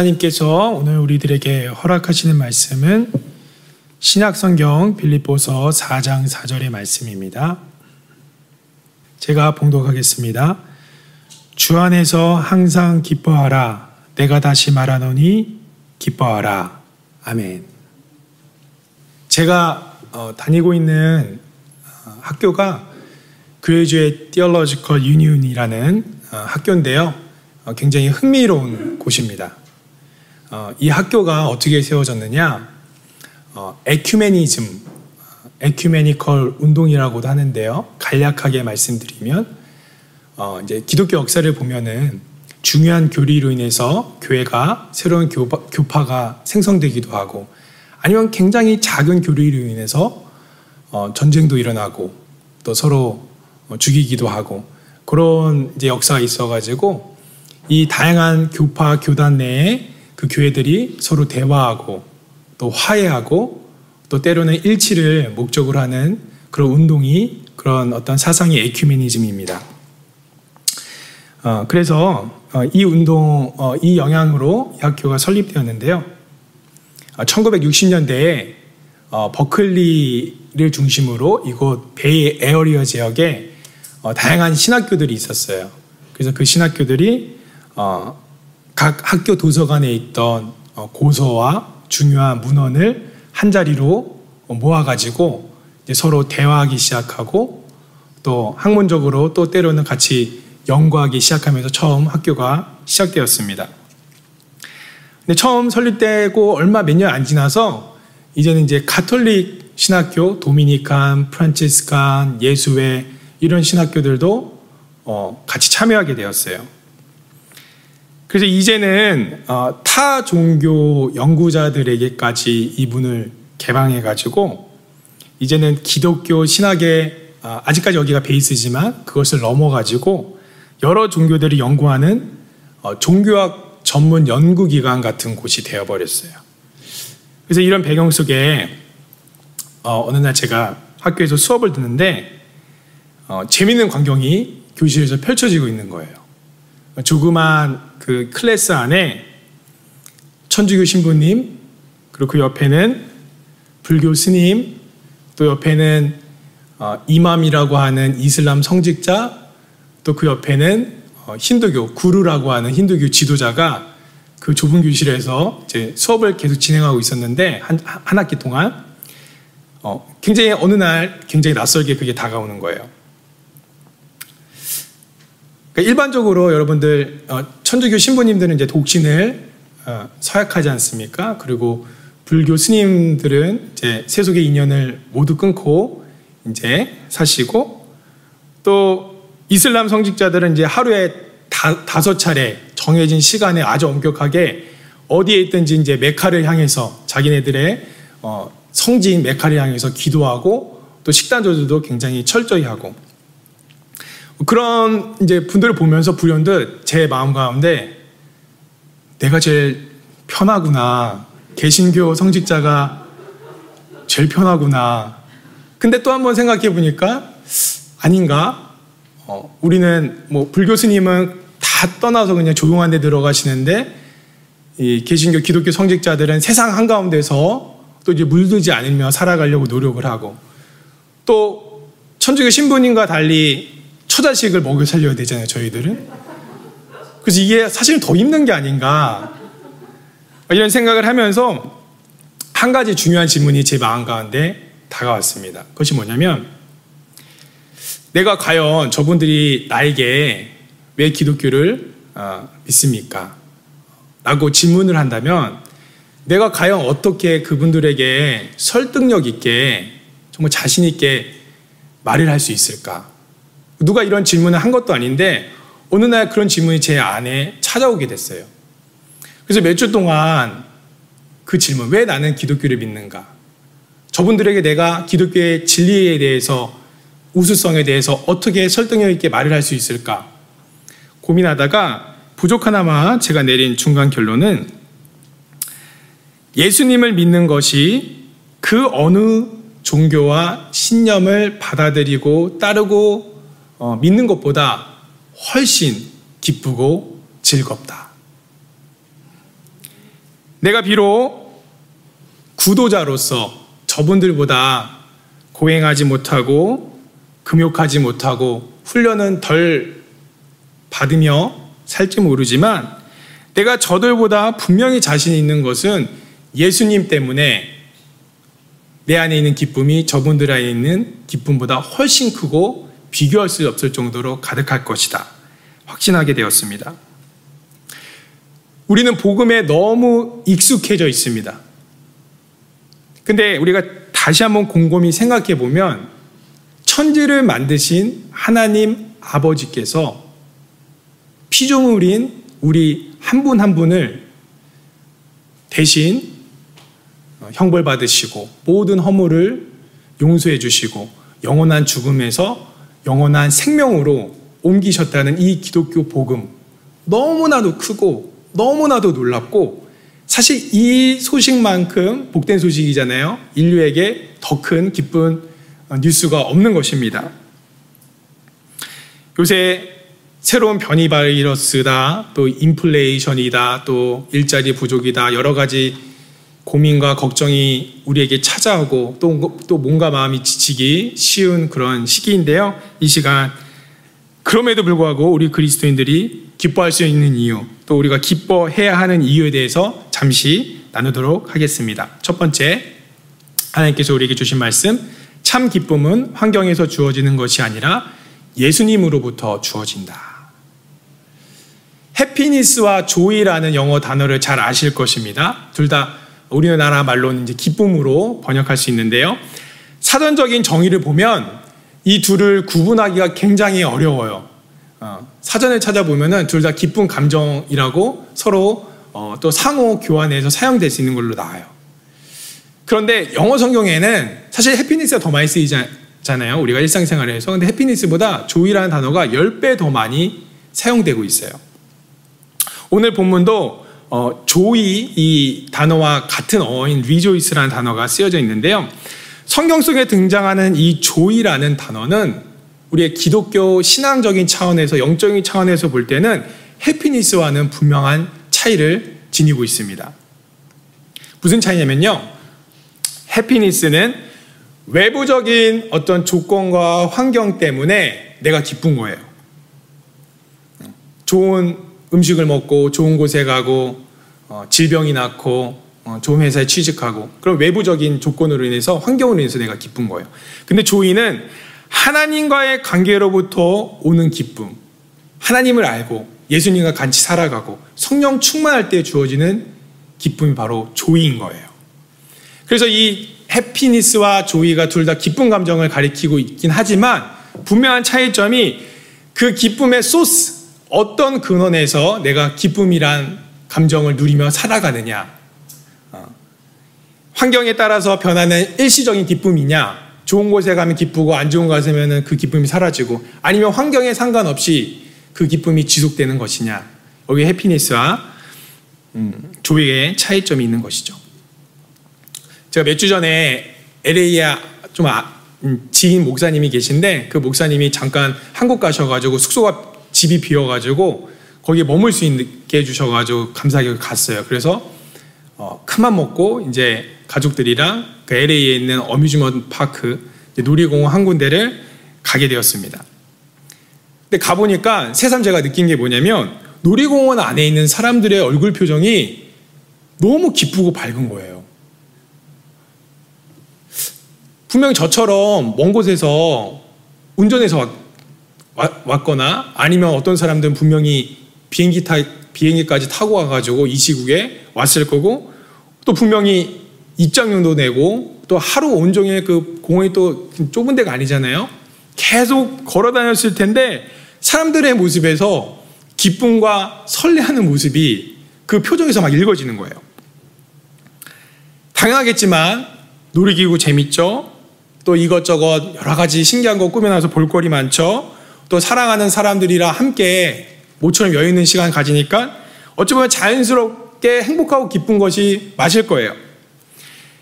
하나님께서 오늘 우리들에게 허락하시는 말씀은 신약성경 빌립보서 4장 4절의 말씀입니다. 제가 봉독하겠습니다. 주 안에서 항상 기뻐하라. 내가 다시 말하노니 기뻐하라. 아멘. 제가 어, 다니고 있는 어, 학교가 Theological Union이라는 어, 학교인데요. 어, 굉장히 흥미로운 곳입니다. 어, 이 학교가 어떻게 세워졌느냐? 어, 에큐메니즘, 에큐메니컬 운동이라고도 하는데요. 간략하게 말씀드리면 어, 이제 기독교 역사를 보면은 중요한 교리로 인해서 교회가 새로운 교파, 교파가 생성되기도 하고 아니면 굉장히 작은 교리로 인해서 어, 전쟁도 일어나고 또 서로 어, 죽이기도 하고 그런 이제 역사가 있어가지고 이 다양한 교파 교단 내에 그 교회들이 서로 대화하고 또 화해하고 또 때로는 일치를 목적으로 하는 그런 운동이 그런 어떤 사상의 에큐메니즘입니다. 어, 그래서 어, 이 운동, 어, 이 영향으로 이 학교가 설립되었는데요. 1960년대에 어, 어, 버클리를 중심으로 이곳 베이 에어리어 지역에 어, 다양한 신학교들이 있었어요. 그래서 그 신학교들이 각 학교 도서관에 있던 어, 고서와 중요한 문헌을 한 자리로 모아가지고 서로 대화하기 시작하고 또 학문적으로 또 때로는 같이 연구하기 시작하면서 처음 학교가 시작되었습니다. 근데 처음 설립되고 얼마 몇 년 안 지나서 이제는 이제 가톨릭 신학교, 도미니칸, 프란치스칸, 예수회 이런 신학교들도 어, 같이 참여하게 되었어요. 그래서 이제는 어, 타 종교 연구자들에게까지 이 문을 개방해 가지고 이제는 기독교 신학의 어, 아직까지 여기가 베이스지만 그것을 넘어 가지고 여러 종교들이 연구하는 어, 종교학 전문 연구기관 같은 곳이 되어 버렸어요. 그래서 이런 배경 속에 어느 날 제가 학교에서 수업을 듣는데 재밌는 광경이 교실에서 펼쳐지고 있는 거예요. 조그만 그 클래스 안에 천주교 신부님, 그리고 그 옆에는 불교 스님, 또 옆에는 어, 이맘이라고 하는 이슬람 성직자, 또 그 옆에는 어, 힌두교 구루라고 하는 힌두교 지도자가 그 좁은 교실에서 이제 수업을 계속 진행하고 있었는데 한, 한 학기 동안 어, 굉장히 어느 날 굉장히 낯설게 그게 다가오는 거예요. 그러니까 일반적으로 여러분들 어, 천주교 신부님들은 이제 독신을 어, 서약하지 않습니까? 그리고 불교 스님들은 이제 세속의 인연을 모두 끊고 이제 사시고 또 이슬람 성직자들은 이제 하루에 다, 다섯 차례 정해진 시간에 아주 엄격하게 어디에 있든지 이제 메카를 향해서 자기네들의 어, 성지인 메카를 향해서 기도하고 또 식단 조절도 굉장히 철저히 하고 그런 이제 분들을 보면서 불현듯 제 마음 가운데 내가 제일 편하구나. 개신교 성직자가 제일 편하구나. 근데 또 한 번 생각해 보니까 아닌가? 어, 우리는 뭐 불교 스님은 다 떠나서 그냥 조용한 데 들어가시는데 이 개신교 기독교 성직자들은 세상 한가운데서 또 이제 물들지 않으며 살아가려고 노력을 하고 또 천주교 신부님과 달리 처자식을 먹여 살려야 되잖아요, 저희들은. 그래서 이게 사실 더 힘든 게 아닌가. 이런 생각을 하면서 한 가지 중요한 질문이 제 마음 가운데 다가왔습니다. 그것이 뭐냐면, 내가 과연 저분들이 나에게 왜 기독교를 어, 믿습니까? 라고 질문을 한다면 내가 과연 어떻게 그분들에게 설득력 있게 정말 자신 있게 말을 할 수 있을까? 누가 이런 질문을 한 것도 아닌데 어느 날 그런 질문이 제 안에 찾아오게 됐어요. 그래서 몇 주 동안 그 질문, 왜 나는 기독교를 믿는가? 저분들에게 내가 기독교의 진리에 대해서 우수성에 대해서 어떻게 설득력 있게 말을 할 수 있을까? 고민하다가 부족 하나마 제가 내린 중간 결론은 예수님을 믿는 것이 그 어느 종교와 신념을 받아들이고 따르고 어, 믿는 것보다 훨씬 기쁘고 즐겁다. 내가 비록 구도자로서 저분들보다 고행하지 못하고 금욕하지 못하고 훈련은 덜 받으며 살지 모르지만 내가 저들보다 분명히 자신 있는 것은 예수님 때문에 내 안에 있는 기쁨이 저분들 안에 있는 기쁨보다 훨씬 크고 비교할 수 없을 정도로 가득할 것이다. 확신하게 되었습니다. 우리는 복음에 너무 익숙해져 있습니다. 근데 우리가 다시 한번 곰곰이 생각해 보면 천지를 만드신 하나님 아버지께서 피조물인 우리 한 분한 한 분을 대신 형벌 받으시고 모든 허물을 용서해 주시고 영원한 죽음에서 영원한 생명으로 옮기셨다는 이 기독교 복음 너무나도 크고 너무나도 놀랍고 사실 이 소식만큼 복된 소식이잖아요. 인류에게 더 큰 기쁜 뉴스가 없는 것입니다. 요새 새로운 변이 바이러스다, 또 인플레이션이다, 또 일자리 부족이다, 여러 가지 고민과 걱정이 우리에게 찾아오고 또, 또 뭔가 마음이 지치기 쉬운 그런 시기인데요. 이 시간 그럼에도 불구하고 우리 그리스도인들이 기뻐할 수 있는 이유, 또 우리가 기뻐해야 하는 이유에 대해서 잠시 나누도록 하겠습니다. 첫 번째, 하나님께서 우리에게 주신 말씀, 참 기쁨은 환경에서 주어지는 것이 아니라 예수님으로부터 주어진다. 해피니스와 조이라는 영어 단어를 잘 아실 것입니다. 둘 다 우리나라 말로는 이제 기쁨으로 번역할 수 있는데요. 사전적인 정의를 보면 이 둘을 구분하기가 굉장히 어려워요. 어, 사전을 찾아보면은 둘 다 기쁜 감정이라고 서로 어, 또 상호 교환해서 사용될 수 있는 걸로 나와요. 그런데 영어 성경에는 사실 해피니스가 더 많이 쓰이잖아요. 우리가 일상생활에서. 근데 해피니스보다 조이라는 단어가 10배 더 많이 사용되고 있어요. 오늘 본문도 어, 조이 이 단어와 같은 어인 리조이스라는 단어가 쓰여져 있는데요. 성경 속에 등장하는 이 조이라는 단어는 우리의 기독교 신앙적인 차원에서 영적인 차원에서 볼 때는 해피니스와는 분명한 차이를 지니고 있습니다. 무슨 차이냐면요. 해피니스는 외부적인 어떤 조건과 환경 때문에 내가 기쁜 거예요. 좋은 음식을 먹고 좋은 곳에 가고 어, 질병이 낫고 어, 좋은 회사에 취직하고 그런 외부적인 조건으로 인해서 환경으로 인해서 내가 기쁜 거예요. 근데 조이는 하나님과의 관계로부터 오는 기쁨, 하나님을 알고 예수님과 같이 살아가고 성령 충만할 때 주어지는 기쁨이 바로 조이인 거예요. 그래서 이 해피니스와 조이가 둘 다 기쁜 감정을 가리키고 있긴 하지만 분명한 차이점이 그 기쁨의 소스, 어떤 근원에서 내가 기쁨이란 감정을 누리며 살아가느냐. 어. 환경에 따라서 변하는 일시적인 기쁨이냐, 좋은 곳에 가면 기쁘고 안 좋은 곳에 가면 그 기쁨이 사라지고 아니면 환경에 상관없이 그 기쁨이 지속되는 것이냐. 여기 해피니스와 음, 조의 차이점이 있는 것이죠. 제가 몇 주 전에 LA에 좀 아, 음, 지인 목사님이 계신데 그 목사님이 잠깐 한국 가셔가지고 숙소가 집이 비어가지고 거기에 머물 수 있게 해주셔가지고 감사하게 갔어요. 그래서 어, 큰맘 먹고 이제 가족들이랑 그 LA에 있는 어뮤즈먼트 파크 놀이공원 한 군데를 가게 되었습니다. 근데 가보니까 새삼 제가 느낀 게 뭐냐면 놀이공원 안에 있는 사람들의 얼굴 표정이 너무 기쁘고 밝은 거예요. 분명히 저처럼 먼 곳에서 운전해서 왔, 왔거나 아니면 어떤 사람들은 분명히 비행기 타 비행기까지 타고 와가지고 이 시국에 왔을 거고 또 분명히 입장료도 내고 또 하루 온종일 그 공원이 또 좁은 데가 아니잖아요. 계속 걸어 다녔을 텐데 사람들의 모습에서 기쁨과 설레하는 모습이 그 표정에서 막 읽어지는 거예요. 당연하겠지만 놀이기구 재밌죠? 또 이것저것 여러 가지 신기한 거 꾸며놔서 볼거리 많죠? 또 사랑하는 사람들이랑 함께 모처럼 여유 있는 시간 가지니까 어찌 보면 자연스럽게 행복하고 기쁜 것이 맞을 거예요.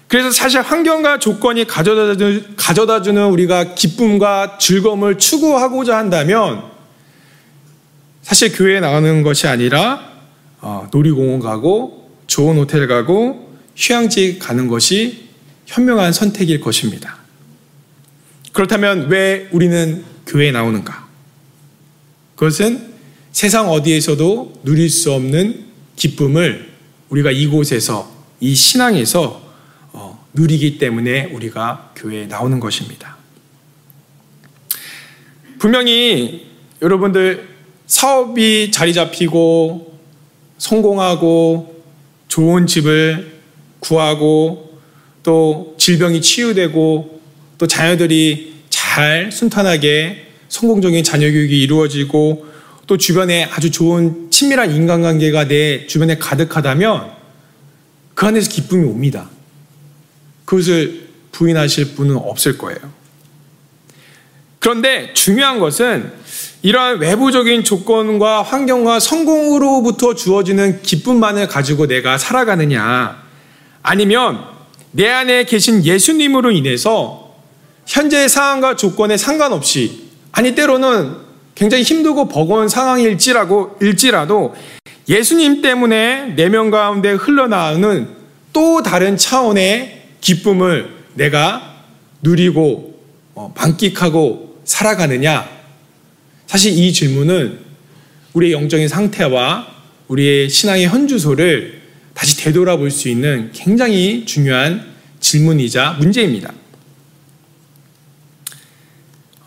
그래서 사실 환경과 조건이 가져다 주는 우리가 기쁨과 즐거움을 추구하고자 한다면 사실 교회에 나가는 것이 아니라 어, 놀이공원 가고 좋은 호텔 가고 휴양지 가는 것이 현명한 선택일 것입니다. 그렇다면 왜 우리는 교회에 나오는가? 그것은 세상 어디에서도 누릴 수 없는 기쁨을 우리가 이곳에서 이 신앙에서 어, 누리기 때문에 우리가 교회에 나오는 것입니다. 분명히 여러분들 사업이 자리 잡히고 성공하고 좋은 집을 구하고 또 질병이 치유되고 또 자녀들이 잘 순탄하게 성공적인 자녀 교육이 이루어지고 또 주변에 아주 좋은 친밀한 인간관계가 내 주변에 가득하다면 그 안에서 기쁨이 옵니다. 그것을 부인하실 분은 없을 거예요. 그런데 중요한 것은 이러한 외부적인 조건과 환경과 성공으로부터 주어지는 기쁨만을 가지고 내가 살아가느냐, 아니면 내 안에 계신 예수님으로 인해서 현재의 상황과 조건에 상관없이, 아니, 때로는 굉장히 힘들고 버거운 상황일지라고, 일지라도 예수님 때문에 내면 가운데 흘러나오는 또 다른 차원의 기쁨을 내가 누리고 어, 만끽하고 살아가느냐? 사실 이 질문은 우리의 영적인 상태와 우리의 신앙의 현주소를 다시 되돌아볼 수 있는 굉장히 중요한 질문이자 문제입니다.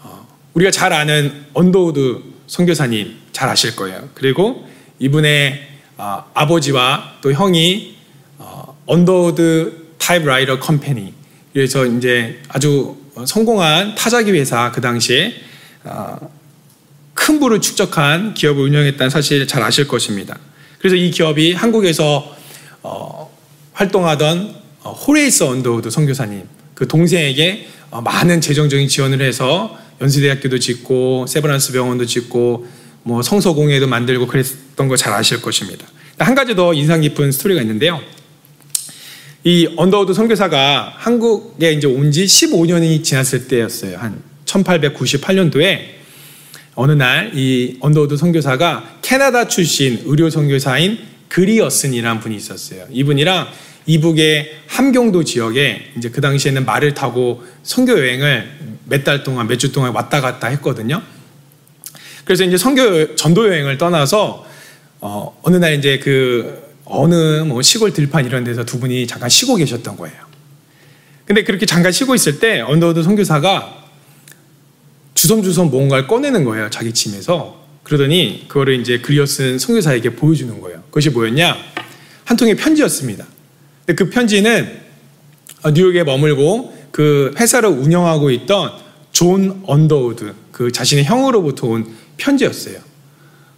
어, 우리가 잘 아는 언더우드 선교사님 잘 아실 거예요. 그리고 이분의 어, 아버지와 또 형이 언더우드 Typewriter Company. 그래서 이제 아주 성공한 타자기 회사 그 당시에 어, 큰 부를 축적한 기업을 운영했다는 사실 잘 아실 것입니다. 그래서 이 기업이 한국에서 어, 활동하던 어, 호레이스 언더우드 선교사님 그 동생에게 많은 재정적인 지원을 해서 연세대학교도 짓고 세브란스 병원도 짓고 뭐 성서공회도 만들고 그랬던 거 잘 아실 것입니다. 한 가지 더 인상 깊은 스토리가 있는데요. 이 언더우드 선교사가 한국에 이제 온 지 15년이 지났을 때였어요. 한 1898년도에 어느 날 이 언더우드 선교사가 캐나다 출신 의료 선교사인 그리어슨이란 분이 있었어요. 이분이랑 이북의 함경도 지역에 이제 그 당시에는 말을 타고 선교 여행을 몇 달 동안 몇 주 동안 왔다 갔다 했거든요. 그래서 이제 선교 전도 여행을 떠나서 어, 어느 날 이제 그 어느 뭐 시골 들판 이런 데서 두 분이 잠깐 쉬고 계셨던 거예요. 근데 그렇게 잠깐 쉬고 있을 때 언더우드 선교사가 주섬주섬 뭔가를 꺼내는 거예요. 자기 짐에서. 그러더니 그거를 이제 그리어슨 선교사에게 보여주는 거예요. 그것이 뭐였냐? 한 통의 편지였습니다. 근데 그 편지는 뉴욕에 머물고 그 회사를 운영하고 있던 존 언더우드 그 자신의 형으로부터 온 편지였어요.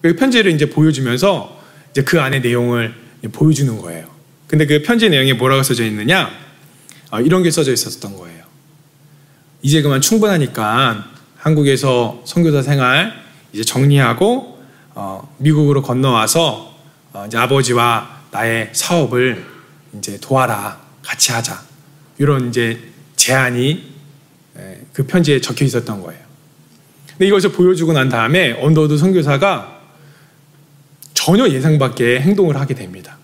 그 편지를 이제 보여주면서 이제 그 안에 내용을 보여주는 거예요. 근데 그 편지 내용에 뭐라고 써져 있느냐? 어, 이런 게 써져 있었던 거예요. 이제 그만 충분하니까 한국에서 선교사 생활 이제 정리하고 어, 미국으로 건너와서 어, 이제 아버지와 나의 사업을 이제 도와라 같이 하자 이런 이제 제안이 에, 그 편지에 적혀 있었던 거예요. 근데 이것을 보여주고 난 다음에 언더드 선교사가 전혀 예상 밖의 행동을 하게 됩니다.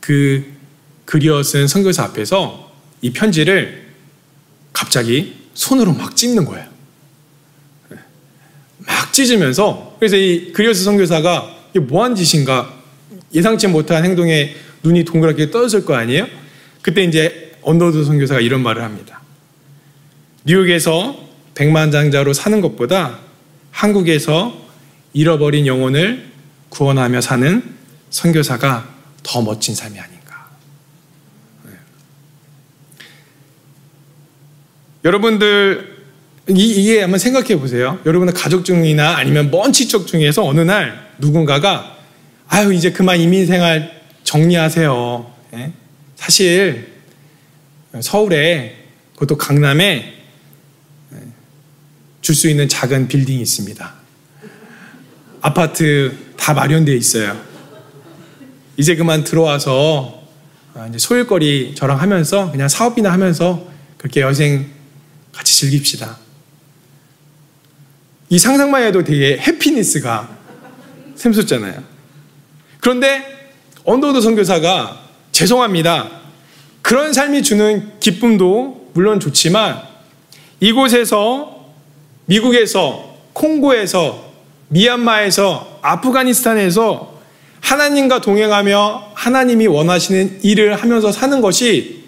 그 그리어 쓴 선교사 앞에서 이 편지를 갑자기 손으로 막 찢는 거예요. 막 찢으면서 그래서 이 그리어스 선교사가 이게 뭐한 짓인가 예상치 못한 행동에 눈이 동그랗게 떠졌을 거 아니에요? 그때 이제 언더우드 선교사가 이런 말을 합니다. 뉴욕에서 백만장자로 사는 것보다 한국에서 잃어버린 영혼을 구원하며 사는 선교사가 더 멋진 삶이 아닌가. 네. 여러분들 이게 한번 생각해 보세요. 여러분의 가족 중이나 아니면 먼 친척 중에서 어느 날 누군가가 아유 이제 그만 이민 생활 정리하세요. 예? 사실 서울에 그것도 강남에 줄 수 있는 작은 빌딩이 있습니다. 아파트 다 마련되어 있어요. 이제 그만 들어와서 아, 이제 소일거리 저랑 하면서 그냥 사업이나 하면서 그렇게 여생 같이 즐깁시다. 이 상상만 해도 되게 happiness가 샘솟잖아요. 그런데 언더우드 선교사가 죄송합니다. 그런 삶이 주는 기쁨도 물론 좋지만 이곳에서 미국에서 콩고에서 미얀마에서 아프가니스탄에서 하나님과 동행하며 하나님이 원하시는 일을 하면서 사는 것이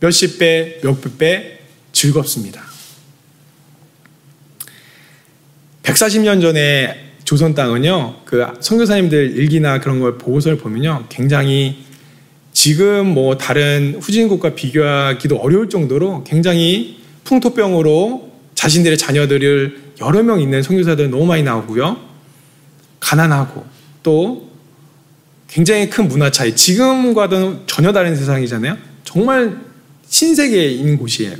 몇십 배, 몇백 배 즐겁습니다. 140년 전에 조선 땅은요, 그 선교사님들 일기나 그런 걸 보고서를 보면요, 굉장히 지금 뭐 다른 후진국과 비교하기도 어려울 정도로 굉장히 풍토병으로 자신들의 자녀들을 여러 명 있는 선교사들 너무 많이 나오고요, 가난하고 또 굉장히 큰 문화 차이, 지금과는 전혀 다른 세상이잖아요. 정말 신세계에 있는 곳이에요.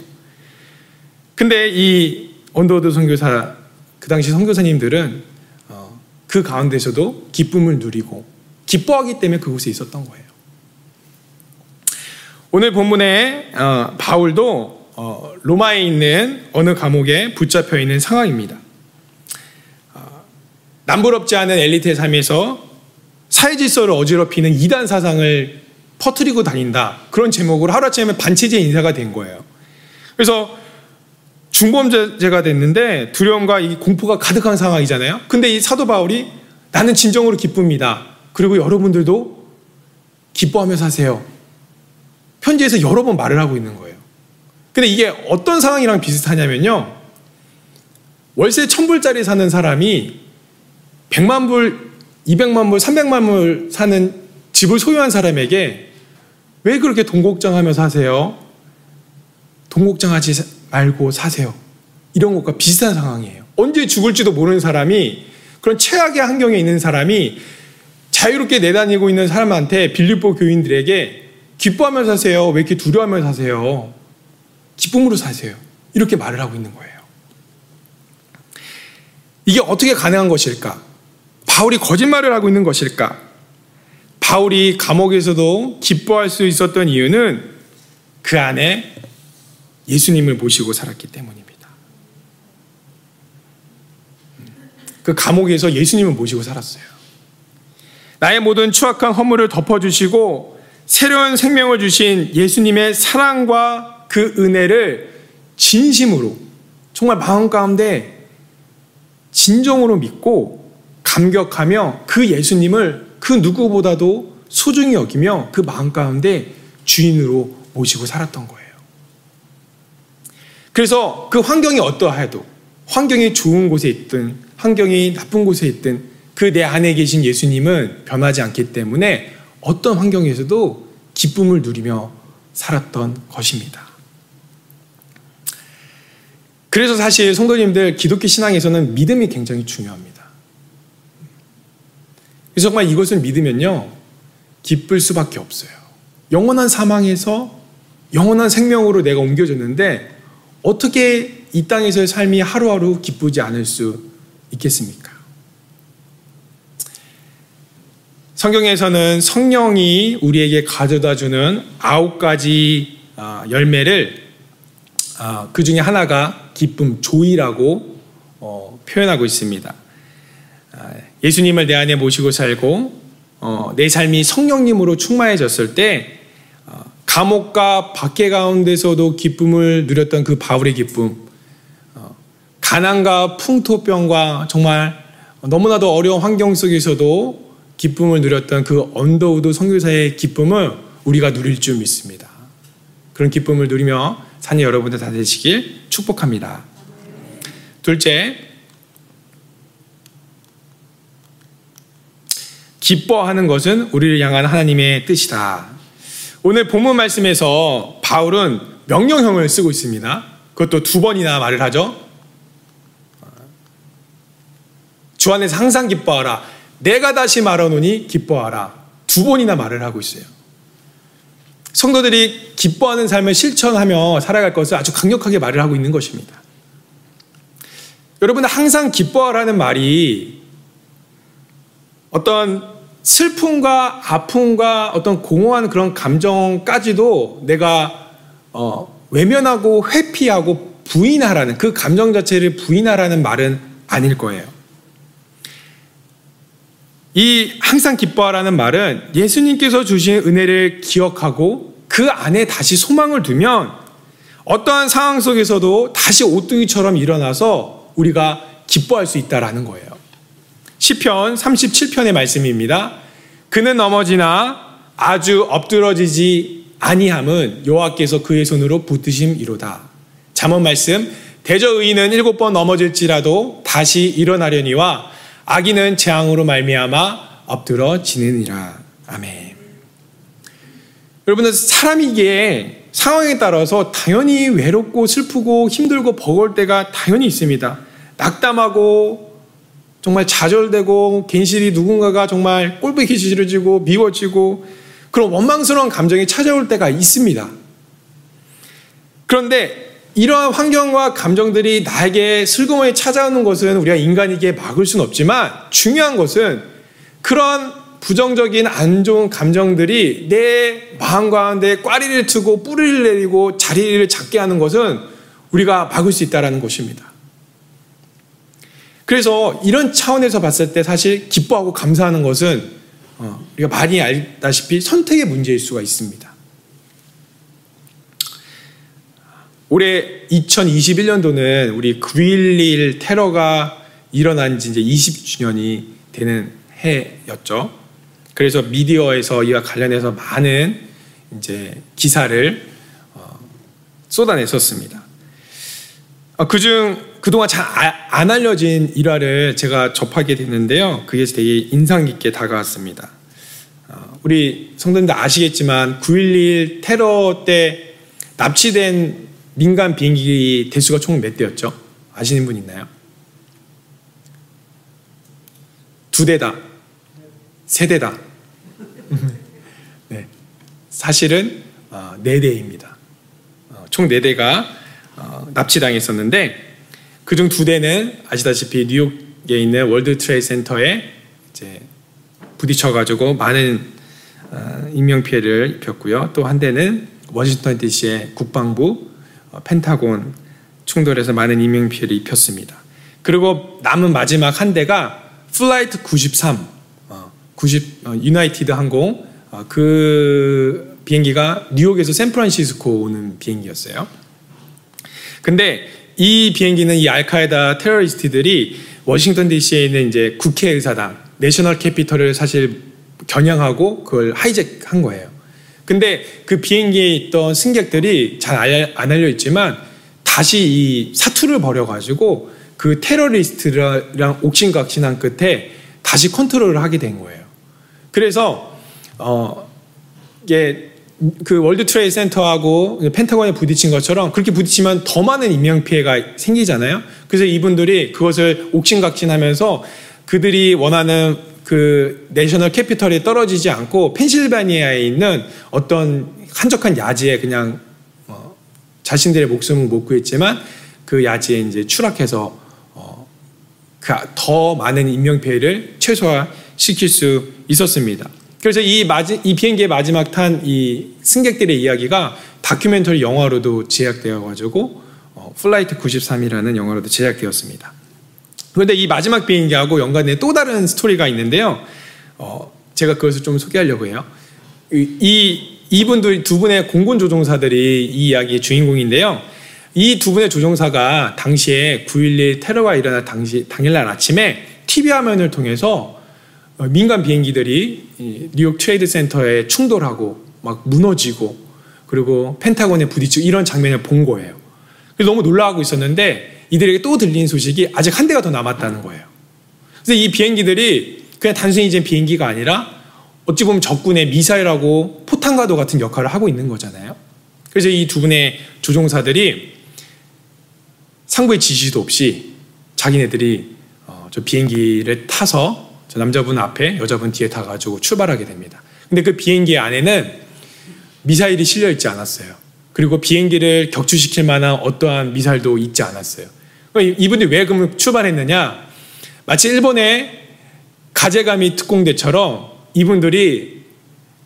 근데 이 언더우드 선교사 그 당시 선교사님들은 어, 그 가운데서도 기쁨을 누리고 기뻐하기 때문에 그곳에 있었던 거예요. 오늘 본문에 어, 바울도 어, 로마에 있는 어느 감옥에 붙잡혀 있는 상황입니다. 남부럽지 않은 엘리트의 삶에서 사회 질서를 어지럽히는 이단 사상을 퍼뜨리고 다닌다. 그런 제목으로 하루아침에 반체제 인사가 된 거예요. 그래서 중범죄가 됐는데 두려움과 이 공포가 가득한 상황이잖아요. 근데 이 사도 바울이 나는 진정으로 기쁩니다. 그리고 여러분들도 기뻐하며 사세요. 편지에서 여러 번 말을 하고 있는 거예요. 근데 이게 어떤 상황이랑 비슷하냐면요. 월세 천불짜리 사는 사람이 100만 불, 200만 불, 300만 불 사는 집을 소유한 사람에게 왜 그렇게 돈 걱정하며 사세요? 돈 걱정하지 말고 사세요. 이런 것과 비슷한 상황이에요. 언제 죽을지도 모르는 사람이 그런 최악의 환경에 있는 사람이 자유롭게 내다니고 있는 사람한테 빌립보 교인들에게 기뻐하며 사세요. 왜 이렇게 두려워하며 사세요? 기쁨으로 사세요. 이렇게 말을 하고 있는 거예요. 이게 어떻게 가능한 것일까? 바울이 거짓말을 하고 있는 것일까? 바울이 감옥에서도 기뻐할 수 있었던 이유는 그 안에 예수님을 모시고 살았기 때문입니다. 그 감옥에서 예수님을 모시고 살았어요. 나의 모든 추악한 허물을 덮어주시고 새로운 생명을 주신 예수님의 사랑과 그 은혜를 진심으로 정말 마음 가운데 진정으로 믿고 감격하며 그 예수님을 그 누구보다도 소중히 여기며 그 마음 가운데 주인으로 모시고 살았던 거예요. 그래서 그 환경이 어떠하여도 환경이 좋은 곳에 있든 환경이 나쁜 곳에 있든 그 내 안에 계신 예수님은 변하지 않기 때문에 어떤 환경에서도 기쁨을 누리며 살았던 것입니다. 그래서 사실 성도님들 기독교 신앙에서는 믿음이 굉장히 중요합니다. 그래서 정말 이것을 믿으면요, 기쁠 수밖에 없어요. 영원한 사망에서 영원한 생명으로 내가 옮겨졌는데 어떻게 이 땅에서의 삶이 하루하루 기쁘지 않을 수 있겠습니까? 성경에서는 성령이 우리에게 가져다 주는 아홉 가지 아, 열매를 아, 그 중에 하나가 기쁨, 조이라고 어, 표현하고 있습니다. 아, 예수님을 내 안에 모시고 살고 어, 내 삶이 성령님으로 충만해졌을 때 감옥과 박해 가운데서도 기쁨을 누렸던 그 바울의 기쁨, 어, 가난과 풍토병과 정말 너무나도 어려운 환경 속에서도 기쁨을 누렸던 그 언더우드 선교사의 기쁨을 우리가 누릴 줄 믿습니다. 그런 기쁨을 누리며 사는 여러분들 다 되시길 축복합니다. 둘째, 기뻐하는 것은 우리를 향한 하나님의 뜻이다. 오늘 본문 말씀에서 바울은 명령형을 쓰고 있습니다. 그것도 두 번이나 말을 하죠. 주 안에서 항상 기뻐하라. 내가 다시 말하노니 기뻐하라. 두 번이나 말을 하고 있어요. 성도들이 기뻐하는 삶을 실천하며 살아갈 것을 아주 강력하게 말을 하고 있는 것입니다. 여러분, 항상 기뻐하라는 말이 어떤 슬픔과 아픔과 어떤 공허한 그런 감정까지도 내가 어, 외면하고 회피하고 부인하라는 그 감정 자체를 부인하라는 말은 아닐 거예요. 이 항상 기뻐하라는 말은 예수님께서 주신 은혜를 기억하고 그 안에 다시 소망을 두면 어떠한 상황 속에서도 다시 오뚜기처럼 일어나서 우리가 기뻐할 수 있다라는 거예요. 시편 37편의 말씀입니다. 그는 넘어지나 아주 엎드러지지 아니함은 여호와께서 그의 손으로 붙드심이로다. 잠언 말씀 대저 의인은 일곱 번 넘어질지라도 다시 일어나려니와 악인은 재앙으로 말미암아 엎드러지느니라. 아멘. 여러분들 사람이기에 상황에 따라서 당연히 외롭고 슬프고 힘들고 버거울 때가 당연히 있습니다. 낙담하고 정말 좌절되고 괜시리 누군가가 정말 꼴보기 싫어지고 미워지고 그런 원망스러운 감정이 찾아올 때가 있습니다. 그런데 이러한 환경과 감정들이 나에게 슬그머니 찾아오는 것은 우리가 인간에게 막을 수는 없지만 중요한 것은 그런 부정적인 안 좋은 감정들이 내 마음 가운데 꽈리를 트고 뿌리를 내리고 자리를 잡게 하는 것은 우리가 막을 수 있다는 것입니다. 그래서 이런 차원에서 봤을 때 사실 기뻐하고 감사하는 것은 어, 우리가 많이 알다시피 선택의 문제일 수가 있습니다. 올해 2021년도는 우리 9.11 테러가 일어난 지 이제 20주년이 되는 해였죠. 그래서 미디어에서 이와 관련해서 많은 이제 기사를 어, 쏟아냈었습니다. 어, 그중 그동안 잘 안 알려진 일화를 제가 접하게 됐는데요. 그게 되게 인상 깊게 다가왔습니다. 어, 우리 성도님들 아시겠지만 9.11 테러 때 납치된 민간 비행기 대수가 총 몇 대였죠? 아시는 분 있나요? 두 대다. 세 대다. 네. 사실은 어, 네 대입니다. 어, 총 네 대가 어, 납치당했었는데 그중 두 대는 아시다시피 뉴욕에 있는 월드 트레이드 센터에 이제 부딪혀가지고 많은 인명 피해를 입혔고요. 또 한 대는 워싱턴 D.C.의 국방부 어, 펜타곤 충돌에서 많은 인명 피해를 입혔습니다. 그리고 남은 마지막 한 대가 Flight 93, 90 어, 유나이티드 항공 어, 그 비행기가 뉴욕에서 샌프란시스코 오는 비행기였어요. 근데 이 비행기는 이 알카에다 테러리스트들이 워싱턴 DC에 있는 이제 국회의사당 National Capitol을 사실 겨냥하고 그걸 하이잭한 거예요. 근데 그 비행기에 있던 승객들이 잘 안 알려 있지만 다시 이 사투를 벌여가지고 그 테러리스트랑 옥신각신한 끝에 다시 컨트롤을 하게 된 거예요. 그래서 어 이게 그 World Trade Center하고 펜타곤에 부딪힌 것처럼 그렇게 부딪히면 더 많은 인명 피해가 생기잖아요. 그래서 이분들이 그것을 옥신각신하면서 그들이 원하는 그 내셔널 캐피털이 떨어지지 않고 펜실바니아에 있는 어떤 한적한 야지에 그냥 어 자신들의 목숨을 못 구했지만 그 야지에 이제 추락해서 어더 많은 인명 피해를 최소화시킬 수 있었습니다. 그래서 이, 마지, 이 비행기의 마지막 탄 이 승객들의 이야기가 다큐멘터리 영화로도 제작되어 가지고 어, Flight 93이라는 영화로도 제작되었습니다. 그런데 이 마지막 비행기하고 연관된 또 다른 스토리가 있는데요. 어, 제가 그것을 좀 소개하려고 해요. 이 이분들 두 분의 공군 조종사들이 이 이야기의 주인공인데요. 이 두 분의 조종사가 당시에 9.11 테러가 일어날 당시 당일날 아침에 TV 화면을 통해서 어, 민간 비행기들이 뉴욕 Trade Center에 충돌하고 막 무너지고 그리고 펜타곤에 부딪히고 이런 장면을 본 거예요. 너무 놀라고 있었는데 이들에게 또 들린 소식이 아직 한 대가 더 남았다는 거예요. 그래서 이 비행기들이 그냥 단순히 이제 비행기가 아니라 어찌 보면 적군의 미사일하고 포탄과도 같은 역할을 하고 있는 거잖아요. 그래서 이 두 분의 조종사들이 상부의 지시도 없이 자기네들이 어, 저 비행기를 타서 저 남자분 앞에 여자분 뒤에 타가지고 출발하게 됩니다. 근데 그 비행기 안에는 미사일이 실려 있지 않았어요. 그리고 비행기를 격추시킬 만한 어떠한 미사일도 있지 않았어요. 이분들이 왜 그럼 출발했느냐? 마치 일본의 가재감이 특공대처럼 이분들이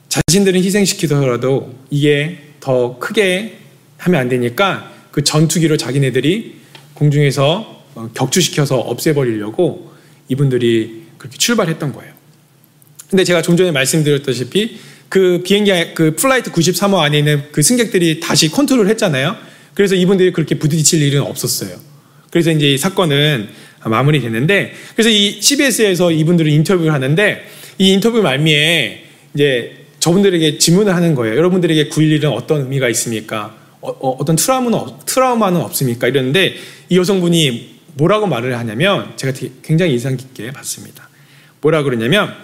자신들은 희생시키더라도 이게 더 크게 하면 안 되니까 그 전투기로 자기네들이 공중에서 어, 격추시켜서 없애버리려고 이분들이 그렇게 출발했던 거예요. 근데 제가 좀 전에 말씀드렸다시피 그 비행기 그 Flight 93호 안에 있는 그 승객들이 다시 컨트롤 했잖아요. 그래서 이분들이 그렇게 부딪힐 일은 없었어요. 그래서 이제 이 사건은 마무리됐는데 그래서 이 CBS에서 이분들을 인터뷰를 하는데 이 인터뷰 말미에 이제 저분들에게 질문을 하는 거예요. 여러분들에게 9.11은 어떤 의미가 있습니까? 어, 떤 트라우마는, 트라우마는 없습니까? 이랬는데 이 여성분이 뭐라고 말을 하냐면 제가 굉장히 인상 깊게 봤습니다. 뭐라 그러냐면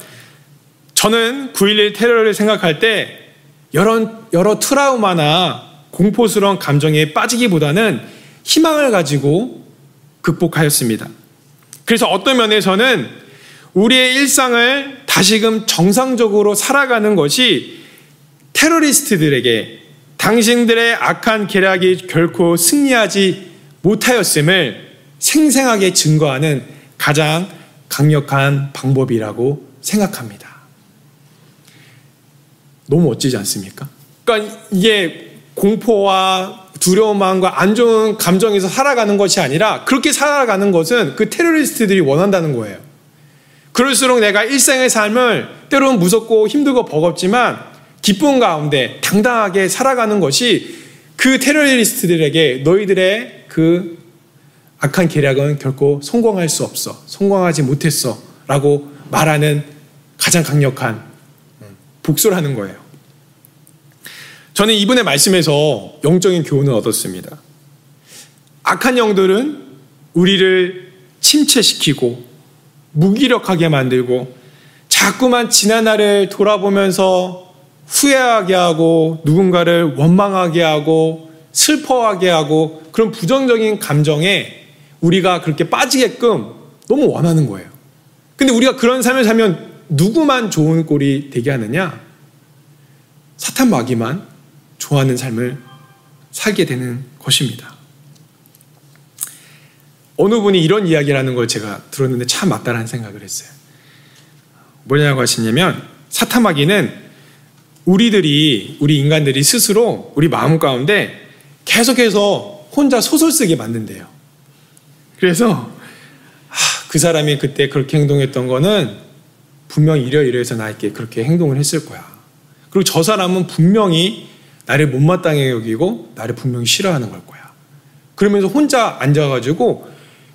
저는 9.11 테러를 생각할 때 여러, 여러 트라우마나 공포스러운 감정에 빠지기보다는 희망을 가지고 극복하였습니다. 그래서 어떤 면에서는 우리의 일상을 다시금 정상적으로 살아가는 것이 테러리스트들에게 당신들의 악한 계략이 결코 승리하지 못하였음을 생생하게 증거하는 가장 강력한 방법이라고 생각합니다. 너무 멋지지 않습니까? 그러니까 이게 공포와 두려움 마음과 안 좋은 감정에서 살아가는 것이 아니라 그렇게 살아가는 것은 그 테러리스트들이 원한다는 거예요. 그럴수록 내가 일생의 삶을 때로는 무섭고 힘들고 버겁지만 기쁨 가운데 당당하게 살아가는 것이 그 테러리스트들에게 너희들의 그 악한 계략은 결코 성공할 수 없어. 성공하지 못했어. 라고 말하는 가장 강력한 복수를 하는 거예요. 저는 이분의 말씀에서 영적인 교훈을 얻었습니다. 악한 영들은 우리를 침체시키고 무기력하게 만들고 자꾸만 지난 날을 돌아보면서 후회하게 하고 누군가를 원망하게 하고 슬퍼하게 하고 그런 부정적인 감정에 우리가 그렇게 빠지게끔 너무 원하는 거예요. 근데 우리가 그런 삶을 살면 누구만 좋은 꼴이 되게 하느냐? 사탄 마귀만 좋아하는 삶을 살게 되는 것입니다. 어느 분이 이런 이야기를 하는 걸 제가 들었는데 참 맞다라는 생각을 했어요. 뭐냐고 하시냐면 마귀는 우리들이 우리 인간들이 스스로 우리 마음 가운데 계속해서 혼자 소설 쓰게 만든대요. 그래서 그 사람이 그때 그렇게 행동했던 거는 분명히 이러이러해서 나에게 그렇게 행동을 했을 거야. 그리고 저 사람은 분명히 나를 못마땅해 여기고 나를 분명히 싫어하는 걸 거야. 그러면서 혼자 앉아가지고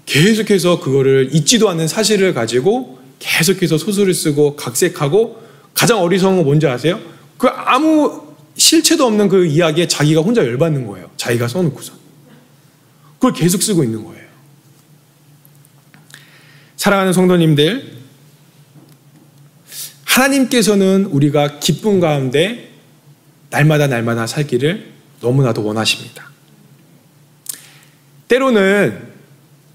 계속해서 그거를 잊지도 않는 사실을 가지고 계속해서 소설을 쓰고 각색하고 가장 어리석은 건 뭔지 아세요? 그 아무 실체도 없는 그 이야기에 자기가 혼자 열받는 거예요. 자기가 써놓고서. 그걸 계속 쓰고 있는 거예요. 사랑하는 성도님들, 하나님께서는 우리가 기쁨 가운데 날마다 날마다 살기를 너무나도 원하십니다. 때로는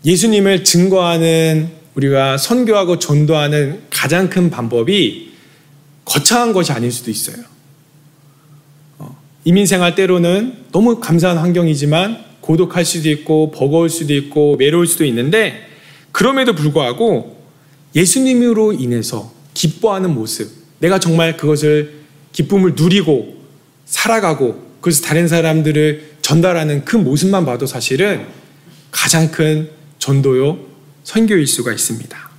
예수님을 증거하는 우리가 선교하고 전도하는 가장 큰 방법이 거창한 것이 아닐 수도 있어요. 이민생활 때로는 너무 감사한 환경이지만 고독할 수도 있고 버거울 수도 있고 외로울 수도 있는데 그럼에도 불구하고 예수님으로 인해서 기뻐하는 모습, 내가 정말 그것을 기쁨을 누리고 살아가고 그래서 다른 사람들을 전달하는 그 모습만 봐도 사실은 가장 큰 전도요 선교일 수가 있습니다.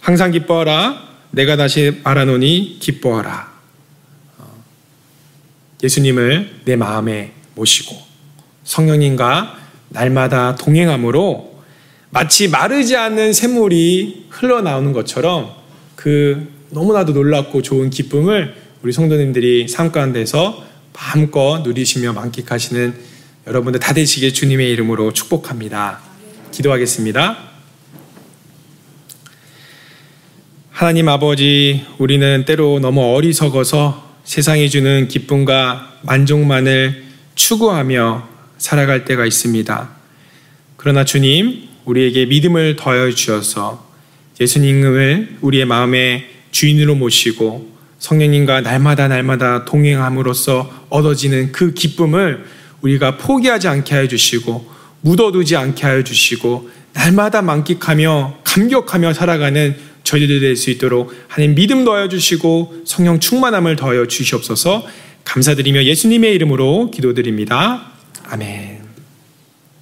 항상 기뻐하라. 내가 다시 말하노니 기뻐하라. 예수님을 내 마음에 모시고 성령님과 날마다 동행함으로 마치 마르지 않는 샘물이 흘러나오는 것처럼 그 너무나도 놀랍고 좋은 기쁨을 우리 성도님들이 삶 가운데서 마음껏 누리시며 만끽하시는 여러분들 다 되시길 주님의 이름으로 축복합니다. 기도하겠습니다. 하나님 아버지, 우리는 때로 너무 어리석어서 세상이 주는 기쁨과 만족만을 추구하며 살아갈 때가 있습니다. 그러나 주님, 우리에게 믿음을 더해 주셔서 예수님을 우리의 마음의 주인으로 모시고 성령님과 날마다 날마다 동행함으로써 얻어지는 그 기쁨을 우리가 포기하지 않게 하여 주시고 묻어두지 않게 하여 주시고 날마다 만끽하며 감격하며 살아가는 저희들 될수 있도록 하나님 믿음 더하여 주시고 성령 충만함을 더하여 주시옵소서 감사드리며 예수님의 이름으로 기도드립니다. 아멘.